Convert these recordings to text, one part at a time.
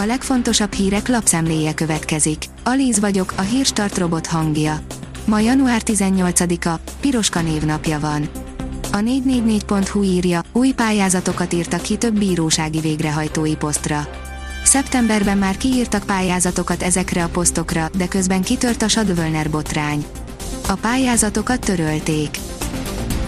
A legfontosabb hírek lapszemléje következik. Alíz vagyok, a hírstart robot hangja. Ma január 18-a, Piroska névnapja van. A 444.hu írja, új pályázatokat írtak ki több bírósági végrehajtói posztra. Szeptemberben már kiírtak pályázatokat ezekre a posztokra, de közben kitört a Sadvölner botrány. A pályázatokat törölték.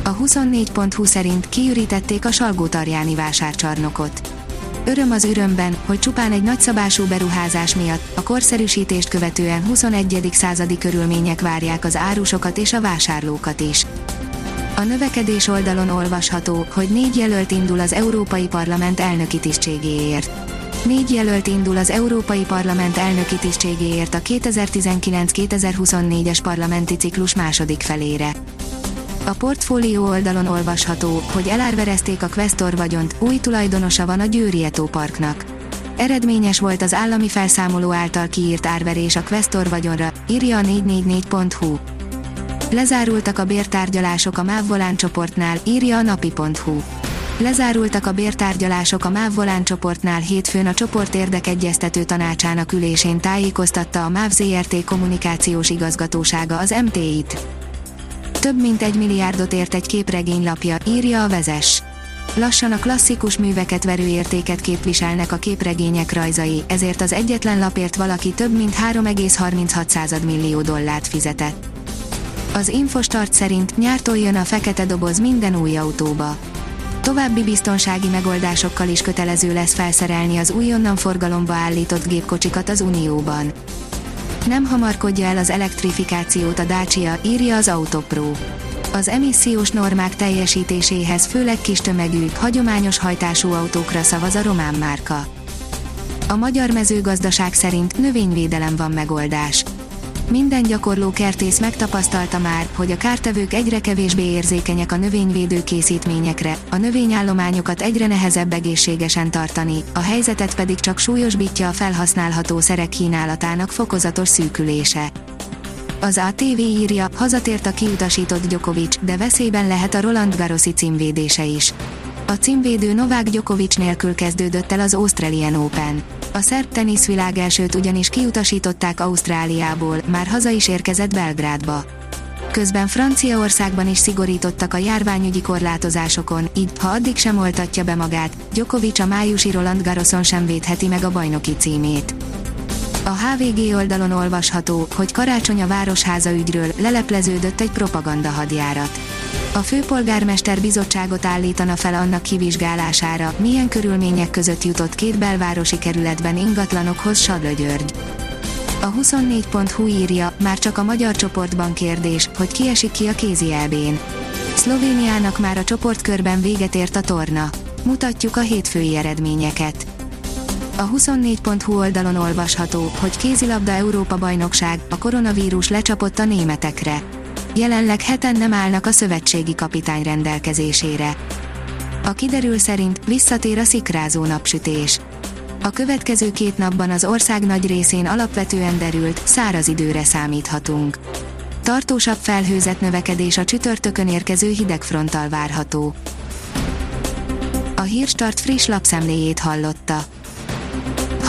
A 24.hu szerint kiürítették a Salgó-Tarjáni vásárcsarnokot. Öröm az örömben, hogy csupán egy nagyszabású beruházás miatt, a korszerűsítést követően 21. századi körülmények várják az árusokat és a vásárlókat is. A növekedés oldalon olvasható, hogy négy jelölt indul az Európai Parlament elnöki tisztségéért. Négy jelölt indul az Európai Parlament elnöki tisztségéért a 2019-2024-es parlamenti ciklus második felére. A portfólió oldalon olvasható, hogy elárverezték a Questor vagyont, új tulajdonosa van a Győri Eto Parknak. Eredményes volt az állami felszámoló által kiírt árverés a Questor vagyonra, írja a 444.hu. Lezárultak a bértárgyalások a MÁV Volán csoportnál, írja a napi.hu. Lezárultak a bértárgyalások a MÁV Volán csoportnál hétfőn a csoport érdekegyeztető tanácsának ülésén tájékoztatta a MÁV ZRT kommunikációs igazgatósága az MT-it. Több mint egy milliárdot ért egy képregény lapja, írja a vezes. Lassan a klasszikus műveket verő értéket képviselnek a képregények rajzai, ezért az egyetlen lapért valaki több mint 3,36 millió dollárt fizetett. Az Infostart szerint nyártól jön a fekete doboz minden új autóba. További biztonsági megoldásokkal is kötelező lesz felszerelni az újonnan forgalomba állított gépkocsikat az Unióban. Nem hamarkodja el az elektrifikációt a Dacia, írja az Autopro. Az emissziós normák teljesítéséhez főleg kis tömegű, hagyományos hajtású autókra szavaz a román márka. A magyar mezőgazdaság szerint növényvédelem van megoldás. Minden gyakorló kertész megtapasztalta már, hogy a kártevők egyre kevésbé érzékenyek a növényvédő készítményekre, a növényállományokat egyre nehezebb egészségesen tartani, a helyzetet pedig csak súlyosbítja a felhasználható szerek kínálatának fokozatos szűkülése. Az ATV írja, hazatért a kiutasított Djokovic, de veszélyben lehet a Roland Garrosi címvédése is. A címvédő Novák Djokovic nélkül kezdődött el az Australian Open. A szerb teniszvilág elsőt ugyanis kiutasították Ausztráliából, már haza is érkezett Belgrádba. Közben Franciaországban is szigorítottak a járványügyi korlátozásokon, így, ha addig sem oltatja be magát, Djokovic a májusi Roland Garroson sem védheti meg a bajnoki címét. A HVG oldalon olvasható, hogy karácsony a Városháza ügyről lelepleződött egy propaganda hadjárat. A főpolgármester bizottságot állítana fel annak kivizsgálására, milyen körülmények között jutott két belvárosi kerületben ingatlanokhoz Sadla György. A 24.hu írja, már csak a magyar csoportban kérdés, hogy ki esik ki a kézi elbén. Szlovéniának már a csoportkörben véget ért a torna. Mutatjuk a hétfői eredményeket. A 24.hu oldalon olvasható, hogy kézilabda Európa bajnokság, a koronavírus lecsapott a németekre. Jelenleg heten nem állnak a szövetségi kapitány rendelkezésére. A kiderül szerint visszatér a szikrázó napsütés. A következő két napban az ország nagy részén alapvetően derült, száraz időre számíthatunk. Tartósabb felhőzet növekedés a csütörtökön érkező hidegfronttal várható. A Hírstart friss lapszemléjét hallotta.